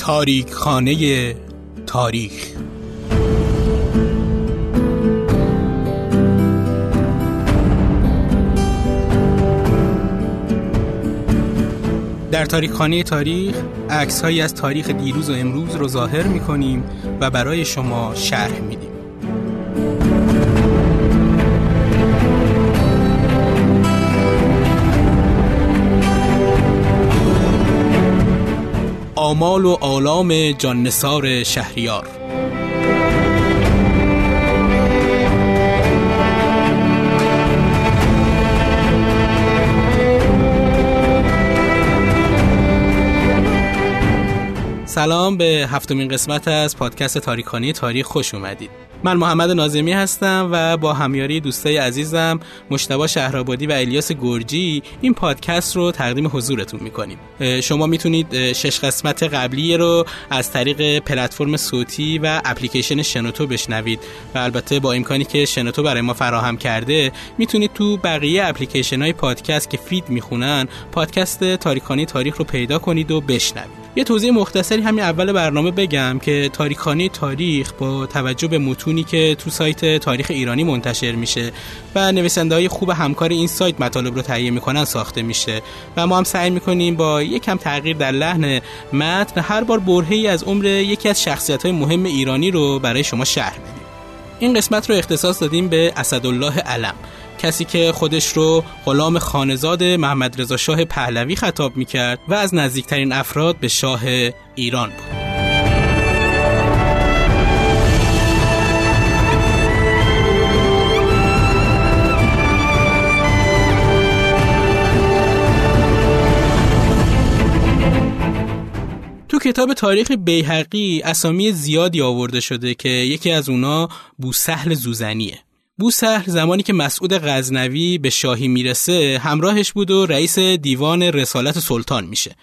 تاریک خانه تاریخ. در تاریک خانه تاریخ عکس هایی از تاریخ دیروز و امروز رو ظاهر می کنیم و برای شما شرح میدیم. آمال و آلام جاننسار شهریار. سلام به هفتمین قسمت از پادکست تاریخانی تاریخ خوش اومدید. من محمد نازمی هستم و با همیاری دوستای عزیزم مشتبه شهرآبادی و الیاس گرجی این پادکست رو تقدیم حضورتون می‌کنیم. شما می‌تونید شش قسمت قبلی رو از طریق پلتفرم صوتی و اپلیکیشن شنوتو بشنوید و البته با امکانی که شنوتو برای ما فراهم کرده می‌تونید تو بقیه اپلیکیشن های پادکست که فید می‌خونن پادکست تاریخانی تاریخ رو پیدا کنید و بشنوید. یه توضیح مختصری همین اول برنامه بگم که تاریخانی تاریخ با توجه به متونی که تو سایت تاریخ ایرانی منتشر میشه و نویسنده های خوب همکار این سایت مطالب رو تهیه می‌کنن ساخته میشه. و ما هم سعی می‌کنیم با یکم تغییر در لحن متن هر بار برهی از عمر یکی از شخصیت های مهم ایرانی رو برای شما شرح بدیم. این قسمت رو اختصاص دادیم به اسدالله علم. کسی که خودش رو غلام خانزاد محمد رضا شاه پهلوی خطاب می‌کرد و از نزدیکترین افراد به شاه ایران بود. کتاب تاریخ بیهقی اسامی زیادی آورده شده که یکی از اونا بوسهل زوزنیه بوسهل زمانی که مسعود غزنوی به شاهی می‌رسه همراهش بود و رئیس دیوان رسالت سلطان میشه.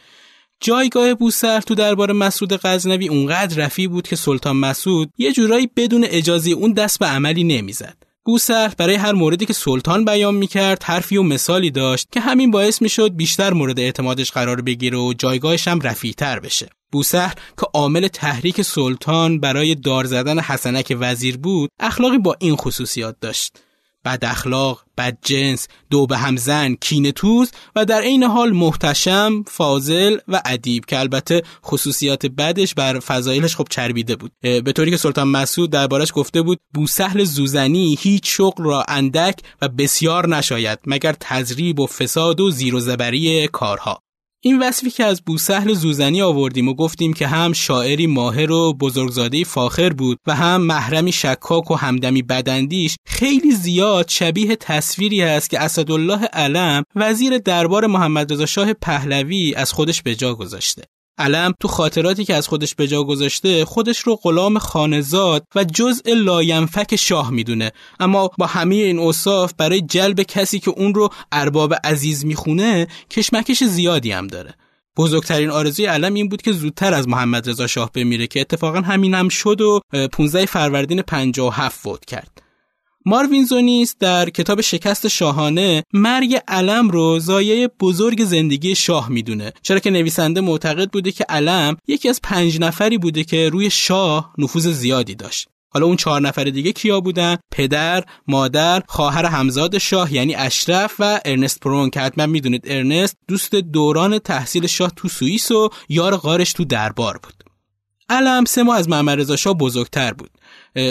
جایگاه بوسهل تو دربار مسعود غزنوی اونقدر رفی بود که سلطان مسعود یه جورایی بدون اجازه اون دست به عملی نمی‌زد. بوسهل برای هر موردی که سلطان بیان می‌کرد حرفی و مثالی داشت که همین باعث می‌شد بیشتر مورد اعتمادش قرار بگیره و جایگاهش هم رفیعتر بشه. بوسهر که عامل تحریک سلطان برای دار زدن حسنک وزیر بود اخلاقی با این خصوصیات داشت. بد اخلاق، بد جنس، دو به همزن، کین توز و در عین حال محتشم، فاضل و ادیب که البته خصوصیات بدش بر فضایلش خب چربیده بود. به طوری که سلطان مسعود دربارش گفته بود بوسهل زوزنی هیچ شغل را اندک و بسیار نشاید مگر تزریب و فساد و زیر و زبری کارها. این وصفی که از بوسهل زوزنی آوردیم و گفتیم که هم شاعری ماهر و بزرگزاده فاخر بود و هم محرمی شکاک و همدمی بدندیش خیلی زیاد شبیه تصویری است که اسدالله علم وزیر دربار محمد رضا شاه پهلوی از خودش به جا گذاشته. علم تو خاطراتی که از خودش به جا گذاشته خودش رو غلام خانه‌زاد و جزء لاینفک شاه می‌دونه. اما با همه این اوصاف برای جلب کسی که اون رو ارباب عزیز می‌خونه کشمکش زیادی هم داره. بزرگترین آرزوی علم این بود که زودتر از محمد رضا شاه بمیره که اتفاقا همین هم شد و 15 فروردین 57 فوت کرد. ماروین زونیس در کتاب شکست شاهانه مرگ علم رو ضایعه بزرگ زندگی شاه می‌دونه چرا که نویسنده معتقد بوده که علم یکی از پنج نفری بوده که روی شاه نفوذ زیادی داشت حالا اون چهار نفر دیگه کیا بودن؟ پدر، مادر، خواهر همزاد شاه یعنی اشرف و ارنست پرون که حتما می‌دونید ارنست دوست دوران تحصیل شاه تو سوئیس و یار غارش تو دربار بود. علم سه ماه از محمد رضا شاه بزرگتر بود.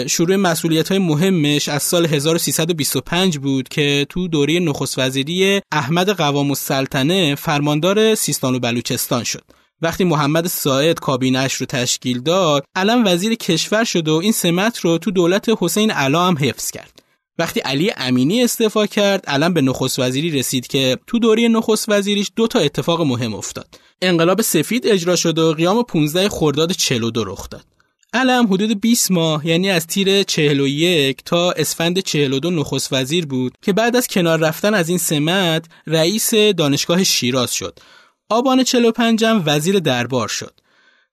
شروع مسئولیت های مهمش از سال 1325 بود که تو دوره نخست وزیری احمد قوام السلطنه فرماندار سیستان و بلوچستان شد. وقتی محمد ساعد کابینش رو تشکیل داد، علم وزیر کشور شد و این سمت رو تو دولت حسین علا هم حفظ کرد. وقتی علی امینی استعفا کرد، علم به نخست وزیری رسید که تو دوره نخست وزیریش دو تا اتفاق مهم افتاد. انقلاب سفید اجرا شد و قیام 15 خرداد 42 رخ داد. علم حدود 20 ماه یعنی از تیر 41 تا اسفند 42 نخست وزیر بود که بعد از کنار رفتن از این سمت رئیس دانشگاه شیراز شد. آبان 45 هم وزیر دربار شد.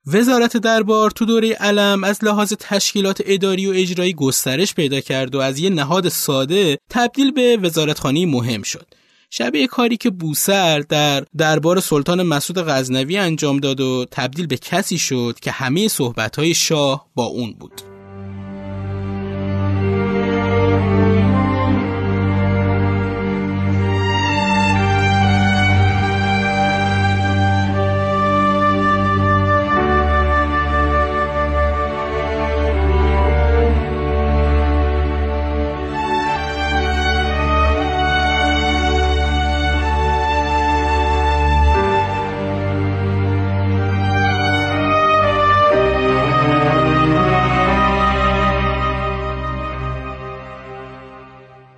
وزارت دربار تو دوره علم از لحاظ تشکیلات اداری و اجرایی گسترش پیدا کرد و از یه نهاد ساده تبدیل به وزارتخانه مهم شد. شبیه کاری که بوسر در دربار سلطان مسعود غزنوی انجام داد و تبدیل به کسی شد که همه صحبتهای شاه با اون بود.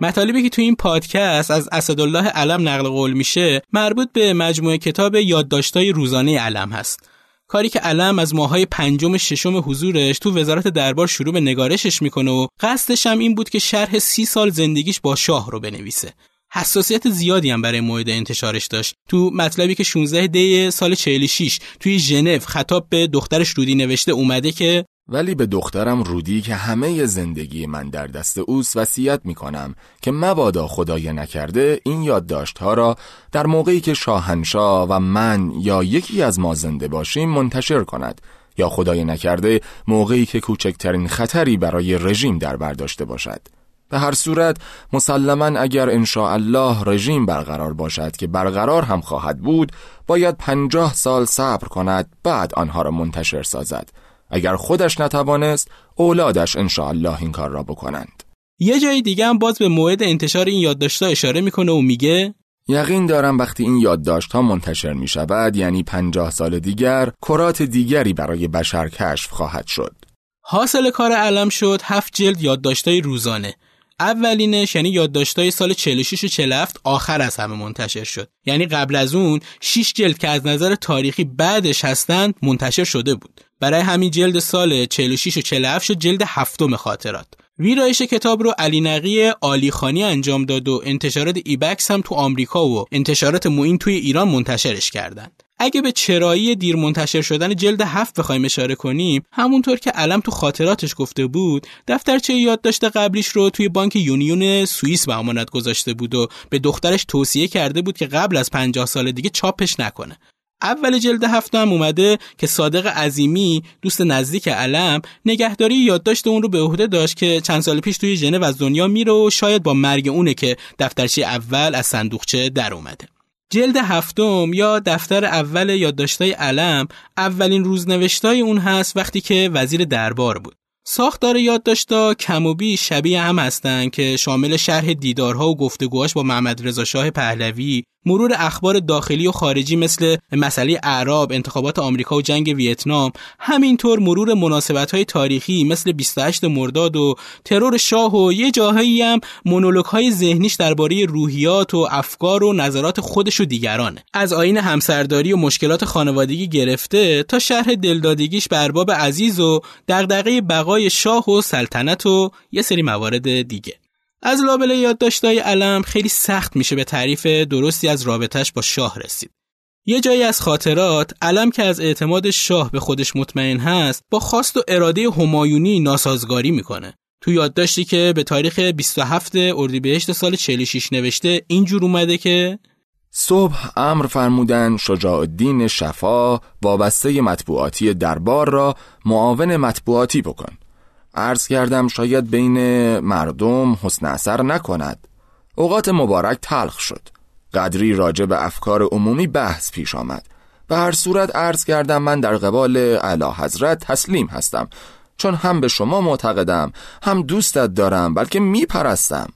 مطالبی که تو این پادکست از اسدالله علم نقل قول میشه مربوط به مجموعه کتاب یادداشت‌های روزانه علم هست. کاری که علم از ماهای پنجم ششم حضورش تو وزارت دربار شروع به نگارشش می‌کنه و قصدش هم این بود که شرح سی سال زندگیش با شاه رو بنویسه. حساسیت زیادی هم برای موعد انتشارش داشت. تو مطلبی که 16 دی سال 46 توی ژنو خطاب به دخترش رودی نوشته اومده که ولی به دخترم رودی که همه زندگی من در دست اوست وصیت می کنم که مبادا خدای نکرده این یادداشتها را در موقعی که شاهنشاه و من یا یکی از ما زنده باشیم منتشر کند یا خدای نکرده موقعی که کوچکترین خطری برای رژیم در برداشته باشد. به هر صورت مسلما اگر انشاء الله رژیم برقرار باشد که برقرار هم خواهد بود باید پنجاه سال صبر کند بعد آنها را منتشر سازد. اگر خودش نتوانست اولادش انشاءالله این کار را بکنند. یه جای دیگه هم باز به موعد انتشار این یادداشت‌ها اشاره می‌کنه و میگه یقین دارم وقتی این یادداشت ها منتشر می شود یعنی پنجاه سال دیگر کرات دیگری برای بشر کشف خواهد شد. حاصل کار علم شد هفت جلد یادداشت‌های روزانه. اولینش یعنی یادداشت‌های سال 46 و 47 آخر از همه منتشر شد. یعنی قبل از اون 6 جلد که از نظر تاریخی بعدش هستند منتشر شده بود. برای همین جلد سال 46 و 47 شد جلد هفتم خاطرات. ویرایش کتاب رو علینقی عالیخانی انجام داد و انتشارات Ibex هم تو آمریکا و انتشارات معین توی ایران منتشرش کردند. اگه به چرایی دیر منتشر شدن جلد هفت بخوایم اشاره کنیم همونطور که علم تو خاطراتش گفته بود دفترچه یادداشت قبلیش رو توی بانک یونیون سوئیس به امانت گذاشته بود و به دخترش توصیه کرده بود که قبل از 50 سال دیگه چاپش نکنه. اول جلد هفت هم اومده که صادق عظیمی دوست نزدیک علم نگهداری یادداشت اون رو به عهده داشت که چند سال پیش توی ژنو از دنیا میره و شاید با مرگ اونه که دفترچه اول از صندوقچه در اومده. جلد هفتم یا دفتر اول یادداشتای علم اولین روزنوشتای اون هست وقتی که وزیر دربار بود. ساختار یادداشت‌ها کم و بیش شبیه هم هستند که شامل شرح دیدارها و گفتگوهاش با محمد رضا شاه پهلوی مرور اخبار داخلی و خارجی مثل مسئله اعراب، انتخابات آمریکا و جنگ ویتنام، همینطور مرور مناسبت تاریخی مثل 28 مرداد و ترور شاه و یه جاهایی هم مونولوگ های ذهنیش درباره روحیات و افکار و نظرات خودش و دیگرانه. از آین همسرداری و مشکلات خانوادگی گرفته تا شرح دلدادگیش به ارباب عزیز و دغدغه بقای شاه و سلطنت و یه سری موارد دیگه. از لابل یادداشت‌های علم خیلی سخت میشه به تعریف درستی از رابطش با شاه رسید. یه جایی از خاطرات علم که از اعتماد شاه به خودش مطمئن هست با خواست و اراده همایونی ناسازگاری می‌کنه. تو یادداشتی که به تاریخ 27 اردیبهشت سال 46 نوشته اینجور اومده که صبح امر فرمودن شجاع الدین شفا وابسته مطبوعاتی دربار را معاون مطبوعاتی بکن عرض کردم شاید بین مردم حسن اثر نکند. اوقات مبارک تلخ شد. قدری راجع به افکار عمومی بحث پیش آمد. به هر صورت عرض کردم من در قبال اعلی حضرت تسلیم هستم. چون هم به شما معتقدم هم دوستت دارم بلکه میپرستم.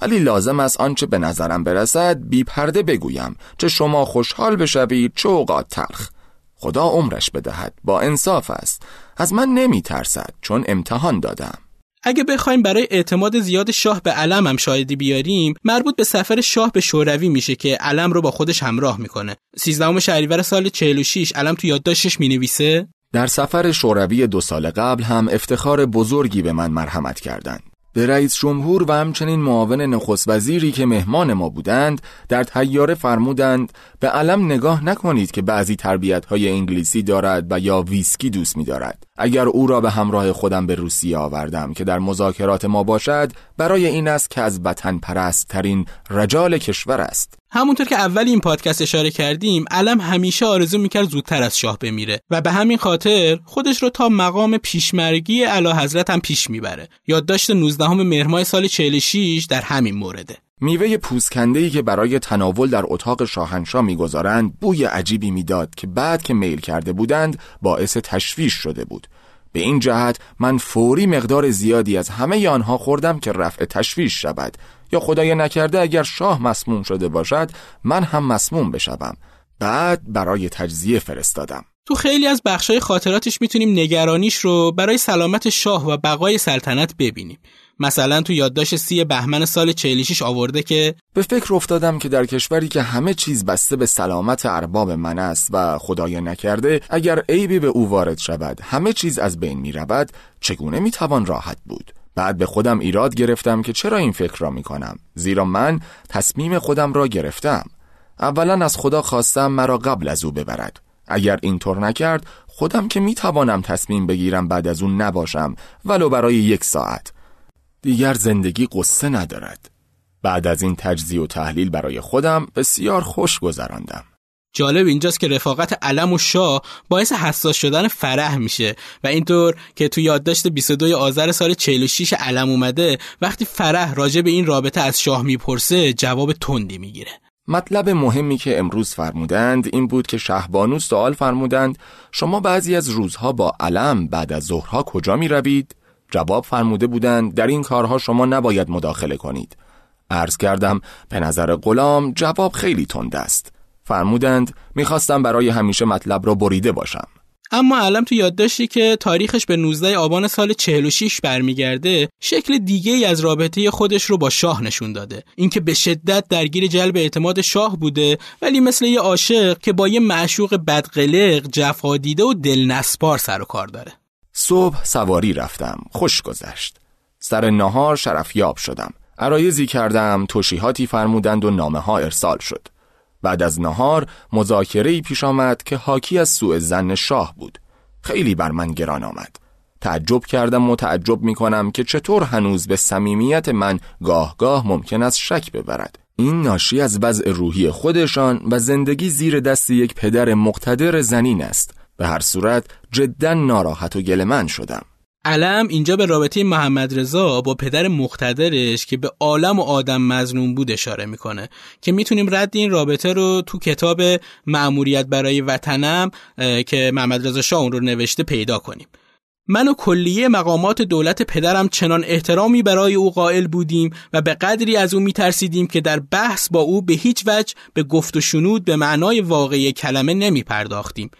ولی لازم است آنچه به نظرم برسد بی پرده بگویم. چه شما خوشحال بشوید چه اوقات تلخ. خدا عمرش بدهد. با انصاف است. از من نمی ترسد چون امتحان دادم. اگه بخوایم برای اعتماد زیاد شاه به علم هم شاهدی بیاریم مربوط به سفر شاه به شوروی میشه که علم رو با خودش همراه می‌کنه. 13 شهریور سال 46 علم تو یادداشتش می‌نویسه؟ در سفر شوروی دو سال قبل هم افتخار بزرگی به من مرحمت کردند. به رئیس جمهور و همچنین معاون نخست وزیری که مهمان ما بودند در تیاره فرمودند به علم نگاه نکنید که بعضی تربیت های انگلیسی دارد و یا ویسکی دوست می دارد. اگر او را به همراه خودم به روسیه آوردم که در مذاکرات ما باشد برای این است که از وطن پرست ترین رجال کشور است همونطور که اول این پادکست اشاره کردیم علم همیشه آرزو می‌کرد زودتر از شاه بمیره و به همین خاطر خودش رو تا مقام پیشمرگی اعلی حضرت هم پیش می‌بره. یادداشت 19 مهر سال 46 در همین مورده. میوه پوسکنده که برای تناول در اتاق شاهنشاه می‌گذارند بوی عجیبی می‌داد که بعد که میل کرده بودند باعث تشویش شده بود. به این جهت من فوری مقدار زیادی از همه آنها خوردم که رفع تشویش شود. یا خدای نکرده اگر شاه مسموم شده باشد من هم مسموم بشوم. بعد برای تجزیه فرستادم. تو خیلی از بخشای خاطراتش می‌تونیم نگرانیش رو برای سلامت شاه و بقای سلطنت ببینیم. مثلا تو یادداشت سی بهمن سال 46 آورده که به فکر افتادم که در کشوری که همه چیز بسته به سلامت ارباب من است و خدای نکرده اگر عیبی به او وارد شود همه چیز از بین می رود چگونه می توان راحت بود؟ بعد به خودم ایراد گرفتم که چرا این فکر را می کنم زیرا من تصمیم خودم را گرفتم. اولا از خدا خواستم مرا قبل از او ببرد. اگر اینطور نکرد خودم که می توانم تصمیم بگیرم بعد از اون نباشم ولو برای یک ساعت. دیگر زندگی قصه ندارد. بعد از این تجزیه و تحلیل برای خودم بسیار خوش گذراندم. جالب اینجاست که رفاقت علم و شاه باعث حساس شدن فرح میشه و اینطور که تو یادداشت 22 آذر سال 46 علم اومده وقتی فرح راجع به این رابطه از شاه می‌پرسه جواب تندی می‌گیره. مطلب مهمی که امروز فرمودند این بود که شهبانو سوال فرمودند شما بعضی از روزها با علم بعد از ظهرها کجا می روید؟ جواب فرموده بودند در این کارها شما نباید مداخله کنید. عرض کردم به نظر غلام جواب خیلی تند است. فرمودند می‌خواستم برای همیشه مطلب را بریده باشم. اما علم تو یادداشتی که تاریخش به 19 آبان سال 46 برمیگرده شکل دیگه ای از رابطه خودش رو با شاه نشون داده. اینکه به شدت درگیر جلب اعتماد شاه بوده ولی مثل یه عاشق که با یه معشوق بدقلق جفا دیده و دلنسپار سر و کار داره. صبح سواری رفتم خوش گذشت. سر نهار شرفیاب شدم. عرایزی کردم توشیحاتی فرمودند و نامه ها ارسال شد. بعد از نهار مذاکره پیش آمد که حاکی از سوء زن شاه بود. خیلی بر من گران آمد. تعجب کردم و تعجب می کنم که چطور هنوز به صمیمیت من گاه گاه ممکن است شک ببرد. این ناشی از وضع روحی خودشان و زندگی زیر دست یک پدر مقتدر زنین است. به هر صورت جدا ناراحت و گلمن شدم. علم اینجا به رابطه محمد رضا با پدر مقتدرش که به عالم و آدم مزنون بود اشاره می‌کنه که می‌تونیم رد این رابطه رو تو کتاب معموریت برای وطنم که محمد رضا شاه اون رو نوشته پیدا کنیم. من و کلیه مقامات دولت پدرم چنان احترامی برای او قائل بودیم و به قدری از او میترسیدیم که در بحث با او به هیچ وجه به گفت و شنود به معنای واقعی کلمه نمی پرداختیم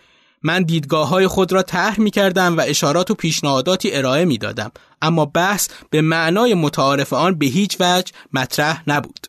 من دیدگاه های خود را طرح می کردم و اشارات و پیشنهاداتی ارائه می دادم اما بحث به معنای متعارف آن به هیچ وجه مطرح نبود.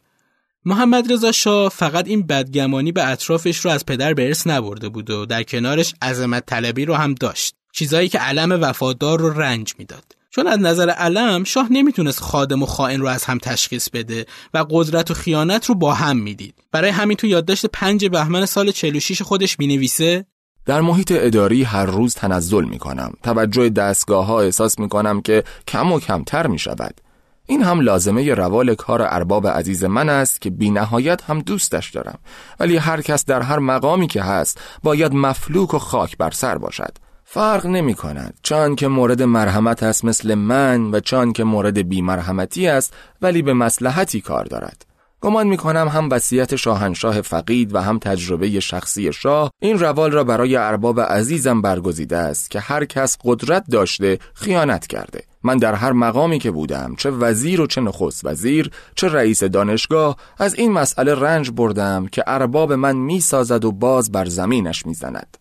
محمد رضا شاه فقط این بدگمانی به اطرافش رو از پدر به ارث نبرده بود و در کنارش عظمت طلبی رو هم داشت. چیزایی که علم وفادار رو رنج می‌داد. چون از نظر علم شاه نمی‌تونست خادم و خائن رو از هم تشخیص بده و قدرت و خیانت رو با هم می‌دید. برای همین تو یادداشت پنج بهمن سال 46 خودش می‌نویسه در محیط اداری هر روز تنزل می کنم توجه دستگاه ها احساس می کنم که کم و کمتر می شود این هم لازمه روال کار ارباب عزیز من است که بی نهایت هم دوستش دارم. ولی هر کس در هر مقامی که هست باید مفلوک و خاک بر سر باشد. فرق نمی کند چان که مورد مرحمت است مثل من و چان که مورد بی مرحمتی است ولی به مسلحتی کار دارد. گمان می کنم هم وصیت شاهنشاه فقید و هم تجربه شخصی شاه این روال را برای ارباب عزیزم برگزیده است که هر کس قدرت داشته خیانت کرده. من در هر مقامی که بودم چه وزیر و چه نخست وزیر چه رئیس دانشگاه از این مسئله رنج بردم که ارباب من می سازد و باز بر زمینش می‌زند.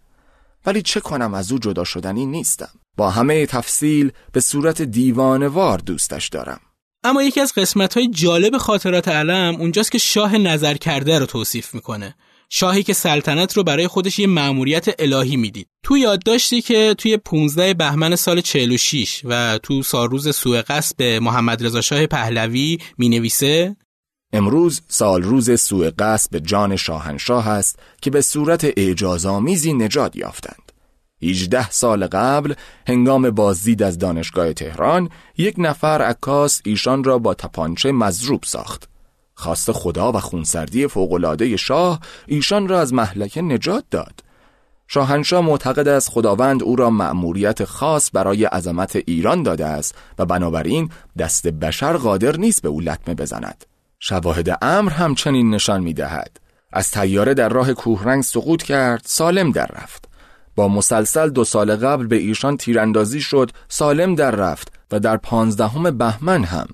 ولی چه کنم از او جدا شدنی نیستم. با همه تفصیل به صورت دیوانوار دوستش دارم. اما یکی از قسمت های جالب خاطرات علم اونجاست که شاه نظر کرده رو توصیف می‌کنه. شاهی که سلطنت رو برای خودش یه مأموریت الهی می‌دید. تو یادداشتی که توی 15 بهمن سال 46 و تو سالروز سوء قصد به محمد رضا شاه پهلوی می‌نویسه امروز سال روز سوء قصد به جان شاهنشاه است که به صورت اعجازآمیزی نجات یافتند. 18 سال قبل هنگام بازدید از دانشگاه تهران یک نفر عکاس ایشان را با تپانچه مضروب ساخت. خواست خدا و خونسردی فوقالعاده شاه ایشان را از محلکه نجات داد. شاهنشاه معتقد است خداوند او را مأموریت خاص برای عظمت ایران داده است و بنابراین دست بشر قادر نیست به او لطمه بزند. شواهد امر همچنین نشان می دهد. از تیاره در راه کوهرنگ سقوط کرد سالم در رفت. با مسلسل دو سال قبل به ایشان تیراندازی شد سالم در رفت و در پانزدهم بهمن هم.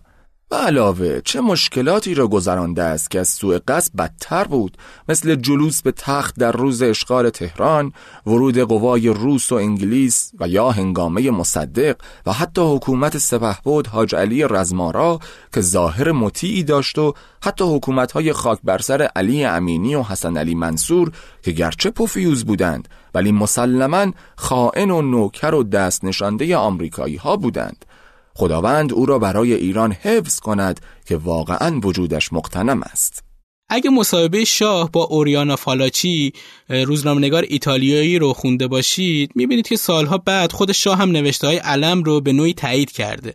علاوه چه مشکلاتی را گذرانده است که از سوء قصد بدتر بود؟ مثل جلوس به تخت در روز اشغال تهران ورود قوای روس و انگلیس و یا هنگامه مصدق و حتی حکومت سپهبد حاج علی رزمارا که ظاهر مطیعی داشت و حتی حکومتهای خاک بر سر علی امینی و حسن علی منصور که گرچه پوفیوز بودند ولی مسلما خائن و نوکر و دست نشانده آمریکایی ها بودند. خداوند او را برای ایران حفظ کند که واقعا وجودش مقتنم است. اگه مصاحبه شاه با اوریانا فالاچی روزنامه‌نگار ایتالیایی رو خونده باشید می‌بینید که سالها بعد خود شاه هم نوشته های علم رو به نوعی تایید کرده.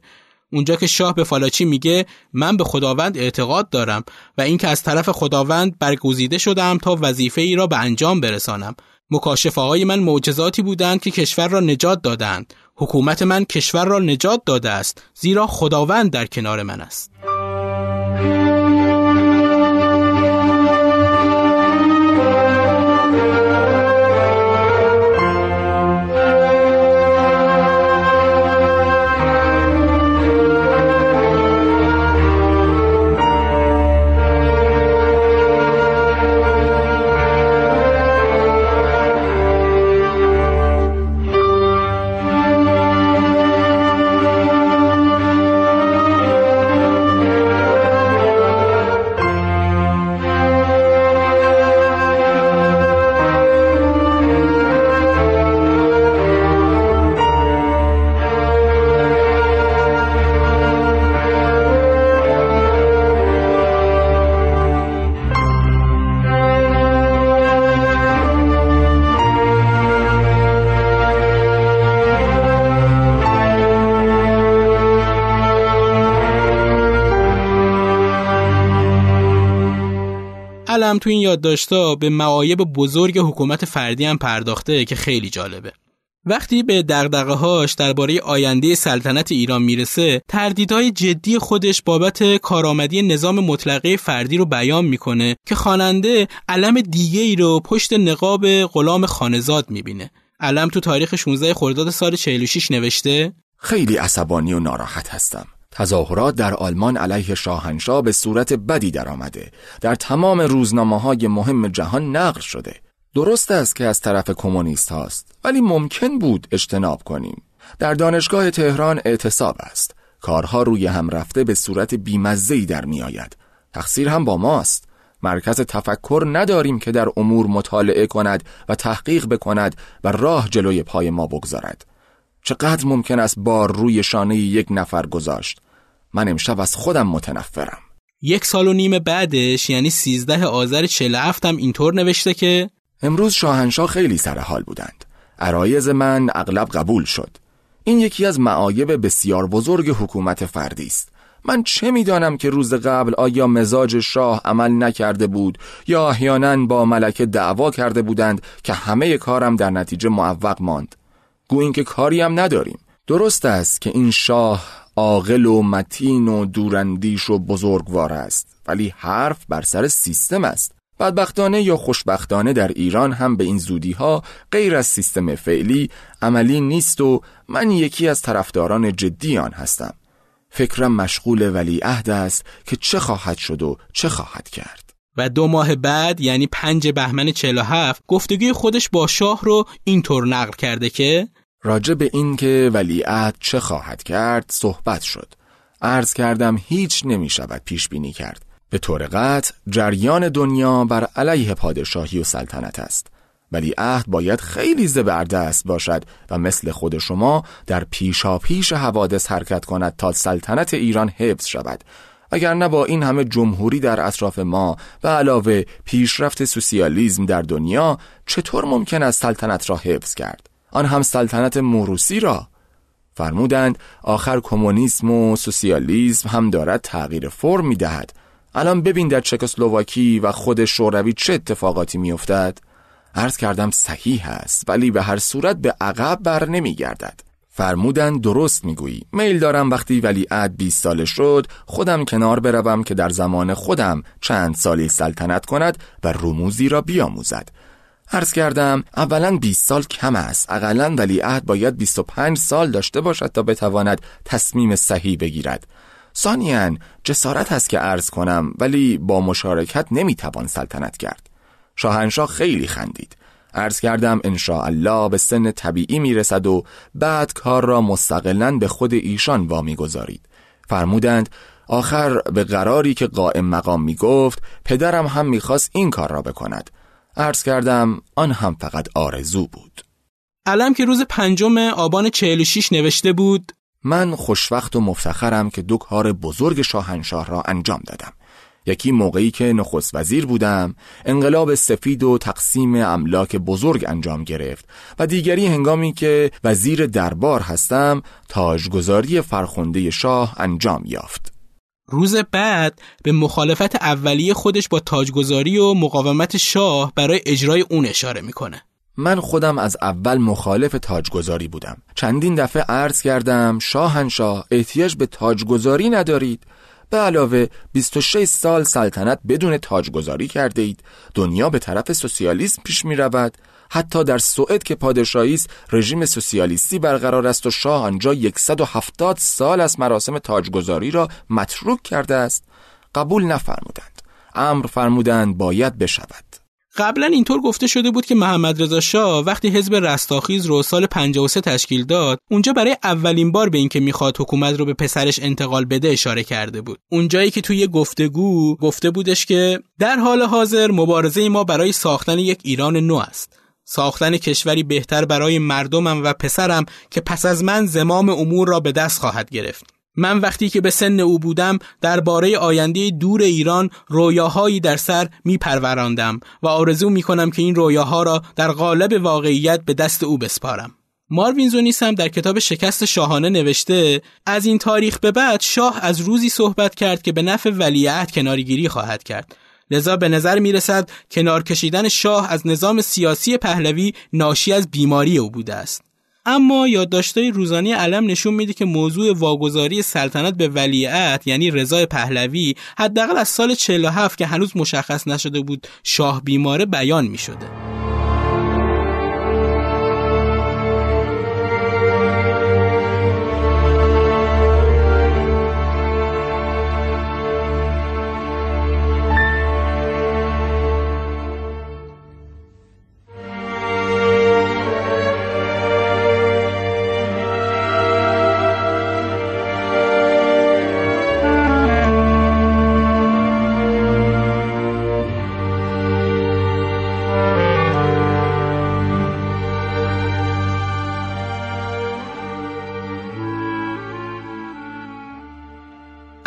اونجا که شاه به فالاچی میگه من به خداوند اعتقاد دارم و اینکه از طرف خداوند برگزیده شدم تا وظیفه ای را به انجام برسانم. مکاشفه های من معجزاتی بودند که کشور را نجات دادند. حکومت من کشور را نجات داده است زیرا خداوند در کنار من است. علم تو این یادداشت‌ها به معایب بزرگ حکومت فردی هم پرداخته که خیلی جالبه. وقتی به دغدغه هاش درباره آینده سلطنت ایران می‌رسه تردیدهای جدی خودش بابت کارآمدی نظام مطلقه فردی رو بیان می‌کنه که خواننده علم دیگه ای رو پشت نقاب غلام خانزاد می‌بینه علم تو تاریخ 16 خرداد سال 46 نوشته خیلی عصبانی و ناراحت هستم تظاهرات در آلمان علیه شاهنشاه به صورت بدی درآمده. در تمام روزنامه های مهم جهان نقل شده. درست است که از طرف کمونیست هاست ولی ممکن بود اجتناب کنیم. در دانشگاه تهران اعتصاب است. کارها روی هم رفته به صورت بیمزهی در می آید. تقصیر هم با ماست. مرکز تفکر نداریم که در امور مطالعه کند و تحقیق بکند و راه جلوی پای ما بگذارد. چقدر ممکن است بار روی شانه یک نفر گذاشت؟ من امشب از خودم متنفرم. یک سال و نیم بعدش یعنی 13 آذر 47 هم اینطور نوشته که امروز شاهنشاه خیلی سر حال بودند. عرایز من اغلب قبول شد. این یکی از معایب بسیار بزرگ حکومت فردی است. من چه می‌دانم که روز قبل آیا مزاج شاه عمل نکرده بود یا احیانا با ملکه دعوا کرده بودند که همه کارم در نتیجه معوق ماند؟ گویین که کاری هم نداریم. درست است که این شاه عاقل و متین و دوراندیش و بزرگوار است ولی حرف بر سر سیستم است. بدبختانه یا خوشبختانه در ایران هم به این زودی ها غیر از سیستم فعلی عملی نیست و من یکی از طرفداران جدی آن هستم. فکرم مشغول ولی عهد است که چه خواهد شد و چه خواهد کرد. و دو ماه بعد یعنی پنج بهمن 47 گفتگوی خودش با شاه رو اینطور نقل کرده که راجع به این که ولیعت چه خواهد کرد صحبت شد. عرض کردم هیچ نمی شود پیش بینی کرد. به طور قطع جریان دنیا بر علیه پادشاهی و سلطنت است. ولی عهد باید خیلی زبردست باشد و مثل خود شما در پیشا پیش حوادث حرکت کند تا سلطنت ایران حفظ شود. اگر نه با این همه جمهوری در اطراف ما و علاوه پیشرفت سوسیالیزم در دنیا چطور ممکن است سلطنت را حفظ کرد؟ آن هم سلطنت موروسی را. فرمودند آخر کمونیسم و سوسیالیسم هم دارد تغییر فرم می دهد الان ببین در چکسلواکی و خود شوروی چه اتفاقاتی میافتد. عرض کردم صحیح است ولی به هر صورت به عقب بر نمیگردد. فرمودن درست می‌گویی. میل دارم وقتی ولیعت 20 ساله شد خودم کنار بروم که در زمان خودم چند سالی سلطنت کند و رموزی را بیاموزد. عرض کردم اولا 20 سال کم است. اقلا ولیعت باید 25 سال داشته باشد تا بتواند تصمیم صحیح بگیرد. ثانیا جسارت هست که عرض کنم ولی با مشارکت نمی‌توان سلطنت کرد. شاهنشاه خیلی خندید. عرض کردم الله به سن طبیعی می‌رسد و بعد کار را مستقلا به خود ایشان وامی گذارید فرمودند آخر به قراری که قائم مقام می گفت پدرم هم می‌خواست این کار را بکند. عرض کردم آن هم فقط آرزو بود. علم که روز پنجم آبان 46 نوشته بود من خوشوقت و مفتخرم که دو کار بزرگ شاهنشاه را انجام دادم. یکی موقعی که نخست وزیر بودم انقلاب سفید و تقسیم املاک بزرگ انجام گرفت و دیگری هنگامی که وزیر دربار هستم تاجگذاری فرخنده شاه انجام یافت. روز بعد به مخالفت اولیه خودش با تاجگذاری و مقاومت شاه برای اجرای اون اشاره می‌کنه. من خودم از اول مخالف تاجگذاری بودم. چندین دفعه عرض کردم شاهنشاه احتیاج به تاجگذاری ندارید. به علاوه 26 سال سلطنت بدون تاجگذاری کرده اید. دنیا به طرف سوسیالیسم پیش می رود. حتی در سوئد که پادشاهی است رژیم سوسیالیستی برقرار است و شاه آنجا 170 سال از مراسم تاجگذاری را متروک کرده است. قبول نفرمودند. امر فرمودند باید بشود. قبلا اینطور گفته شده بود که محمد رضا شاه وقتی حزب رستاخیز رو سال 53 تشکیل داد اونجا برای اولین بار به اینکه می‌خواد حکومت رو به پسرش انتقال بده اشاره کرده بود. اونجایی که توی گفتگو گفته بودش که در حال حاضر مبارزه ما برای ساختن یک ایران نو است. ساختن کشوری بهتر برای مردمم و پسرم که پس از من زمام امور را به دست خواهد گرفت. من وقتی که به سن او بودم درباره آینده دور ایران رویاهایی در سر می پروراندم و آرزو می کنم که این رویاها را در قالب واقعیت به دست او بسپارم. ماروین زونیس هم در کتاب شکست شاهانه نوشته از این تاریخ به بعد شاه از روزی صحبت کرد که به نفع ولیعت کنارگیری خواهد کرد لذا به نظر می رسد کنار کشیدن شاه از نظام سیاسی پهلوی ناشی از بیماری او بوده است اما یادداشت‌های روزانه علم نشون میده که موضوع واگذاری سلطنت به ولیعت یعنی رضای پهلوی حداقل از سال 47 که هنوز مشخص نشده بود شاه بیماره بیان می‌شده.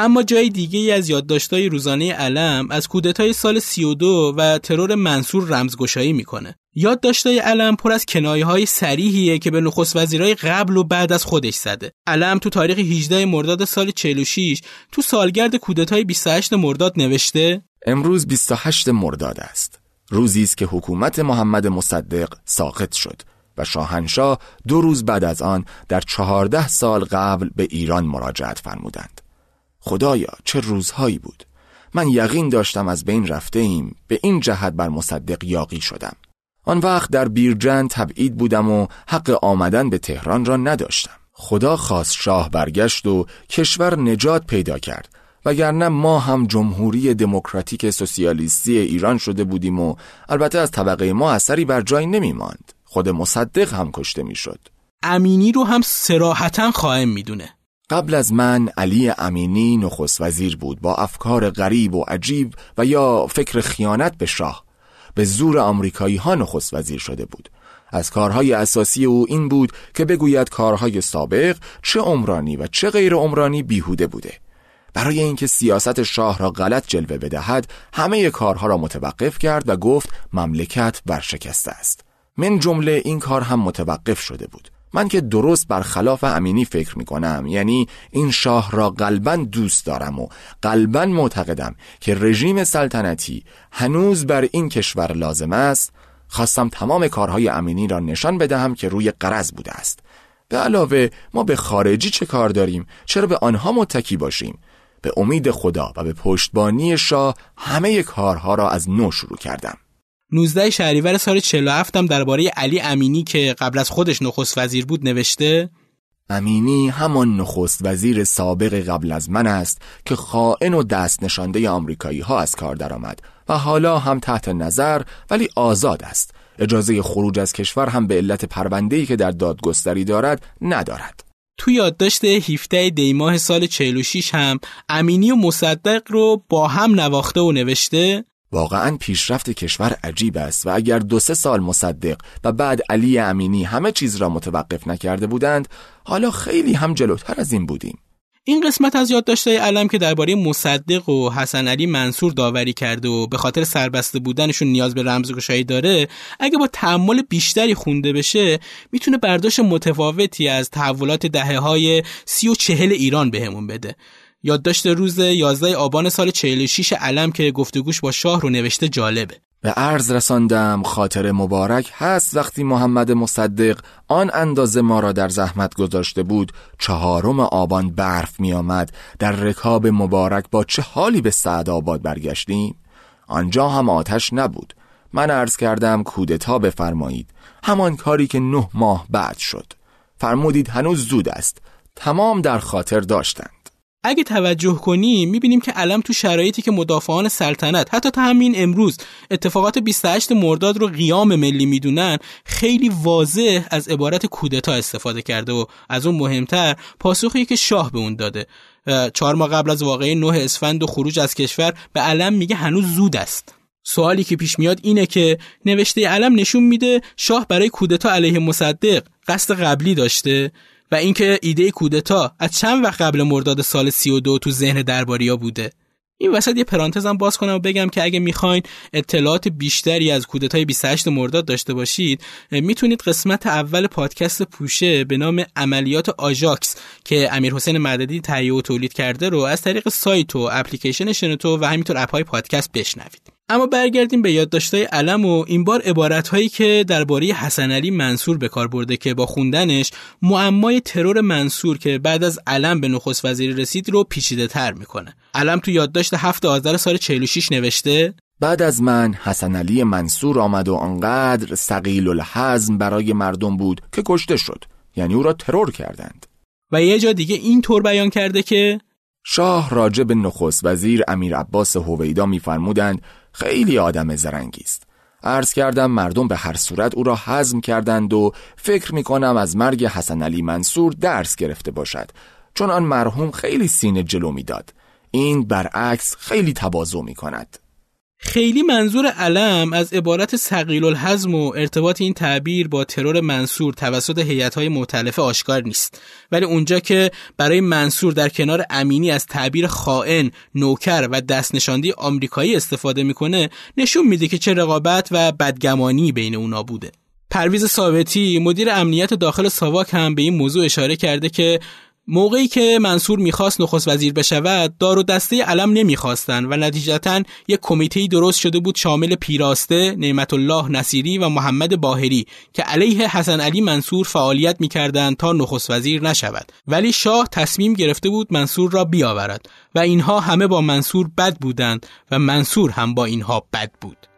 اما جای دیگه از یادداشت‌های روزانه علم از کودتای سال 32 و ترور منصور رمزگشایی می‌کنه. یادداشت‌های علم پر از کنایه‌های صریحیه که به نخست وزیرای قبل و بعد از خودش زده. علم تو تاریخ 18 مرداد سال 46 تو سالگرد کودتای 28 مرداد نوشته امروز 28 مرداد است. روزی است که حکومت محمد مصدق ساقط شد و شاهنشاه دو روز بعد از آن در چهارده سال قبل به ایران مراجعت فرمودند. خدایا چه روزهایی بود. من یقین داشتم از بین رفته ایم به این جهت بر مصدق یاقی شدم. آن وقت در بیرجن تبعید بودم و حق آمدن به تهران را نداشتم. خدا خواست شاه برگشت و کشور نجات پیدا کرد. وگرنه ما هم جمهوری دموکراتیک سوسیالیستی ایران شده بودیم و البته از طبقه ما اثری بر جای نمی ماند. خود مصدق هم کشته می‌شد. امینی رو هم سراحتا خواهم می‌دونه. قبل از من علی امینی نخست وزیر بود با افکار غریب و عجیب و یا فکر خیانت به شاه به زور آمریکایی ها نخست وزیر شده بود. از کارهای اساسی او این بود که بگوید کارهای سابق چه عمرانی و چه غیر عمرانی بیهوده بوده. برای اینکه سیاست شاه را غلط جلوه بدهد همه کارها را متوقف کرد و گفت مملکت برشکسته است. من جمله این کار هم متوقف شده بود. من که درست برخلاف امینی فکر می کنم یعنی این شاه را قلبا دوست دارم و قلبا معتقدم که رژیم سلطنتی هنوز بر این کشور لازم است. خواستم تمام کارهای امینی را نشان بدهم که روی قرض بوده است. به علاوه ما به خارجی چه کار داریم؟ چرا به آنها متکی باشیم؟ به امید خدا و به پشتبانی شاه همه کارها را از نو شروع کردم. 19 شهریور سال 47 هم درباره علی امینی که قبل از خودش نخست وزیر بود نوشته. امینی همان نخست وزیر سابق قبل از من است که خائن و دست نشانده آمریکایی ها از کار درآمد و حالا هم تحت نظر ولی آزاد است. اجازه خروج از کشور هم به علت پرونده‌ای که در دادگستری دارد ندارد. تو یادداشت 17 دیماه سال 46 هم امینی و مصدق رو با هم نواخته و نوشته. واقعا پیشرفت کشور عجیب است و اگر دو سه سال مصدق و بعد علی امینی همه چیز را متوقف نکرده بودند حالا خیلی هم جلوتر از این بودیم. این قسمت از یادداشت‌های علم که درباره مصدق و حسن علی منصور داوری کرده و به خاطر سربسته بودنشون نیاز به رمزگشایی داره اگه با تحمل بیشتری خونده بشه می‌تونه برداشت متفاوتی از تحولات دهه های سی و چهل ایران بهمون بده. یادداشت روز 11 آبان سال 46 علم که گفتگوش با شاه رو نوشته جالبه. به عرض رساندم خاطر مبارک هست وقتی محمد مصدق آن اندازه ما را در زحمت گذاشته بود چهارم آبان برف می آمد در رکاب مبارک با چه حالی به سعد آباد برگشتیم؟ آنجا هم آتش نبود. من عرض کردم کودتا بفرمایید. همان کاری که نه ماه بعد شد. فرمودید هنوز زود است. تمام در خاطر داشتند اگه توجه کنیم می‌بینیم که علم تو شرایطی که مدافعان سلطنت حتی تا همین امروز اتفاقات 28 مرداد رو قیام ملی می‌دونن خیلی واضح از عبارت کودتا استفاده کرده و از اون مهمتر پاسخی که شاه به اون داده. چهار ماه قبل از واقعه نه اسفند و خروج از کشور به علم میگه هنوز زود است. سوالی که پیش میاد اینه که نوشته علم نشون میده شاه برای کودتا علیه مصدق قصد قبلی داشته. و اینکه ایده کودتا از چند وقت قبل مرداد سال 32 تو ذهن درباریا بوده. این وسط یه پرانتزم باز کنم و بگم که اگه می‌خواین اطلاعات بیشتری از کودتای 28 مرداد داشته باشید می‌تونید قسمت اول پادکست پوشه به نام عملیات آژاکس که امیر حسین مددی تهیه و تولید کرده رو از طریق سایت و اپلیکیشن شنوتو و همینطور اپ های پادکست بشنوید. اما برگردیم به یادداشت‌های علم و این بار عبارت‌هایی که درباره حسن علی منصور به کار برده که با خوندنش معمای ترور منصور که بعد از علم به نخست وزیری رسید رو پیچیده تر می‌کنه. علم تو یادداشت هفت آذر سال 46 نوشته؟ بعد از من حسن علی منصور آمد و آنقدر سقیل الحزم برای مردم بود که کشته شد. یعنی او را ترور کردند. و یه جا دیگه این طور بیان کرده که شاه راجب نخست وزیر امیر عباس هویدا میفرمودند خیلی آدم زرنگی است. عرض کردم مردم به هر صورت او را حزم کردند و فکر می کنم از مرگ حسن علی منصور درس گرفته باشد. چون آن مرحوم خیلی سینه جلو می‌داد. این برعکس خیلی تبازو می کند خیلی منظور علم از عبارت سقیل الحزم و ارتباط این تعبیر با ترور منصور توسط هیئت‌های مختلفه آشکار نیست. ولی اونجا که برای منصور در کنار امینی از تعبیر خائن، نوکر و دست نشاندی آمریکایی استفاده می‌کنه نشون میده که چه رقابت و بدگمانی بین اونا بوده. پرویز ثابتی مدیر امنیت داخل ساواک هم به این موضوع اشاره کرده که موقعی که منصور می‌خواست نخست وزیر بشود دار و دسته علم نمی‌خواستند و نتیجتا یک کمیته درست شده بود شامل پیراسته نعمت الله نصیری و محمد باهری که علیه حسن علی منصور فعالیت می‌کردند تا نخست وزیر نشود. ولی شاه تصمیم گرفته بود منصور را بیاورد و اینها همه با منصور بد بودند و منصور هم با اینها بد بود.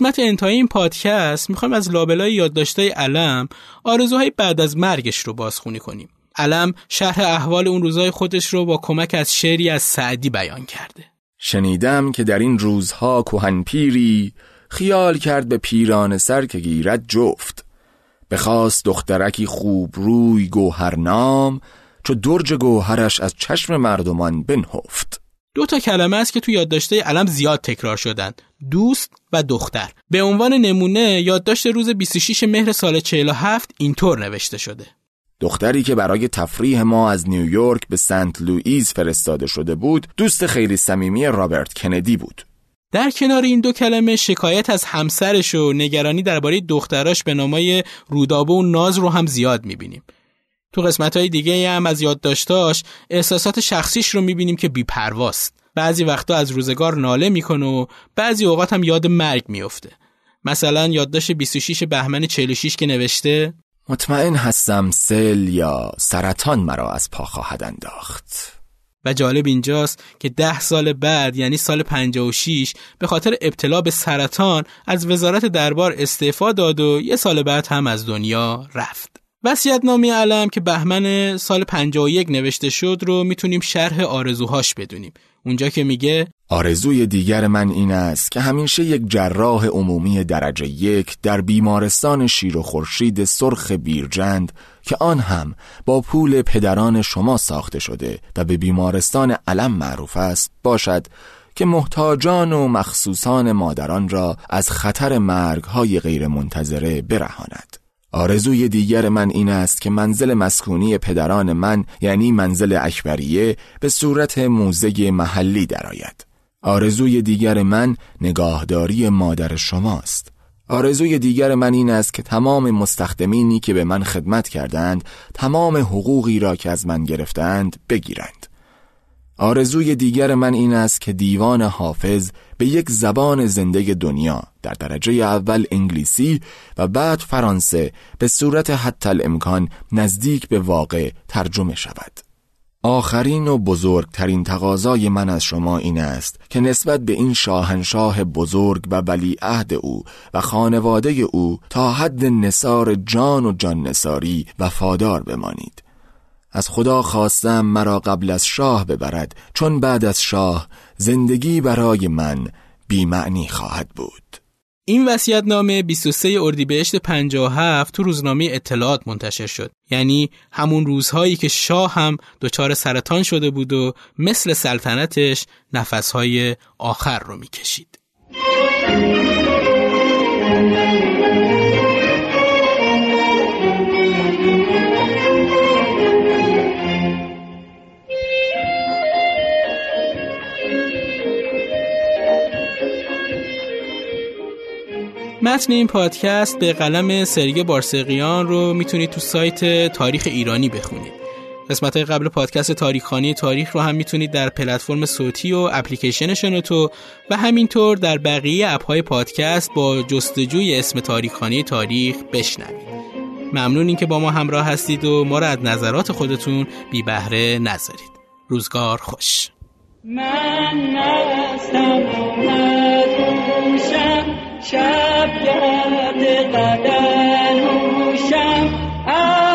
قسمت انتهای این پادکست می‌خوایم از لابلای یادداشتای علم آرزوهای بعد از مرگش رو بازخونی کنیم. علم شرح احوال اون روزای خودش رو با کمک از شعری از سعدی بیان کرده. شنیدم که در این روزها کهن پیری خیال کرد به پیران سر که گیرد جفت بخواست دخترکی خوب روی گوهرنام چو درج گوهرش از چشم مردمان بنهفت دو تا کلمه است که تو یادداشته علم زیاد تکرار شدند دوست و دختر. به عنوان نمونه یادداشت روز 26 مهر سال 47 اینطور نوشته شده. دختری که برای تفریح ما از نیویورک به سنت لوئیس فرستاده شده بود دوست خیلی صمیمی رابرت کندی بود. در کنار این دو کلمه شکایت از همسرش و نگرانی درباره دختراش به نامای رودابه و ناز رو هم زیاد می‌بینیم. تو قسمت های دیگه هم از یادداشتاش احساسات شخصیش رو می‌بینیم که بیپرواست. بعضی وقتا از روزگار ناله می‌کنه و بعضی اوقات هم یاد مرگ میفته. مثلا یادداشت 26 بهمن 46 که نوشته مطمئن هستم سل یا سرطان مرا از پا خواهد انداخت. و جالب اینجاست که ده سال بعد یعنی سال 56 به خاطر ابتلا به سرطان از وزارت دربار استعفا داد و یه سال بعد هم از دنیا رفت. وسیعت نامی علم که بهمن سال 51 نوشته شد رو می‌تونیم شرح آرزوهاش بدونیم. اونجا که میگه آرزوی دیگر من این است که همیشه یک جراح عمومی درجه یک در بیمارستان شیر و خورشید سرخ بیرجند که آن هم با پول پدران شما ساخته شده و به بیمارستان علم معروف است باشد که محتاجان و مخصوصان مادران را از خطر مرگ های غیر منتظره برهاند. آرزوی دیگر من این است که منزل مسکونی پدران من یعنی منزل اکبریه به صورت موزه محلی درآید. آرزوی دیگر من نگاهداری مادر شماست. آرزوی دیگر من این است که تمام مستخدمینی که به من خدمت کردند تمام حقوقی را که از من گرفتند بگیرند. آرزوی دیگر من این است که دیوان حافظ به یک زبان زنده دنیا در درجه اول انگلیسی و بعد فرانسه به صورت حتی الامکان نزدیک به واقع ترجمه شود. آخرین و بزرگترین تقاضای من از شما این است که نسبت به این شاهنشاه بزرگ و ولیعهد او و خانواده او تا حد نصار جان و جان نصاری وفادار بمانید از خدا خواستم مرا قبل از شاه ببرد چون بعد از شاه زندگی برای من بیمعنی خواهد بود این نامه 23 اردیبهشت 57 تو روزنامه اطلاعات منتشر شد. یعنی همون روزهایی که شاه هم دچار سرطان شده بود و مثل سلطنتش نفسهای آخر رو می‌کشید. متن این پادکست به قلم سرگی بارسقیان رو می‌تونید تو سایت تاریخ ایرانی بخونید. قسمت های قبل پادکست تاریخخانی تاریخ رو هم می‌تونید در پلتفرم صوتی و اپلیکیشن شنوتو و همینطور در بقیه اپ های پادکست با جستجوی اسم تاریخخانی تاریخ بشنوید. ممنون اینکه با ما همراه هستید و ما را از نظرات خودتون بی بهره نذارید. روزگار خوش. من شب گرد قدر از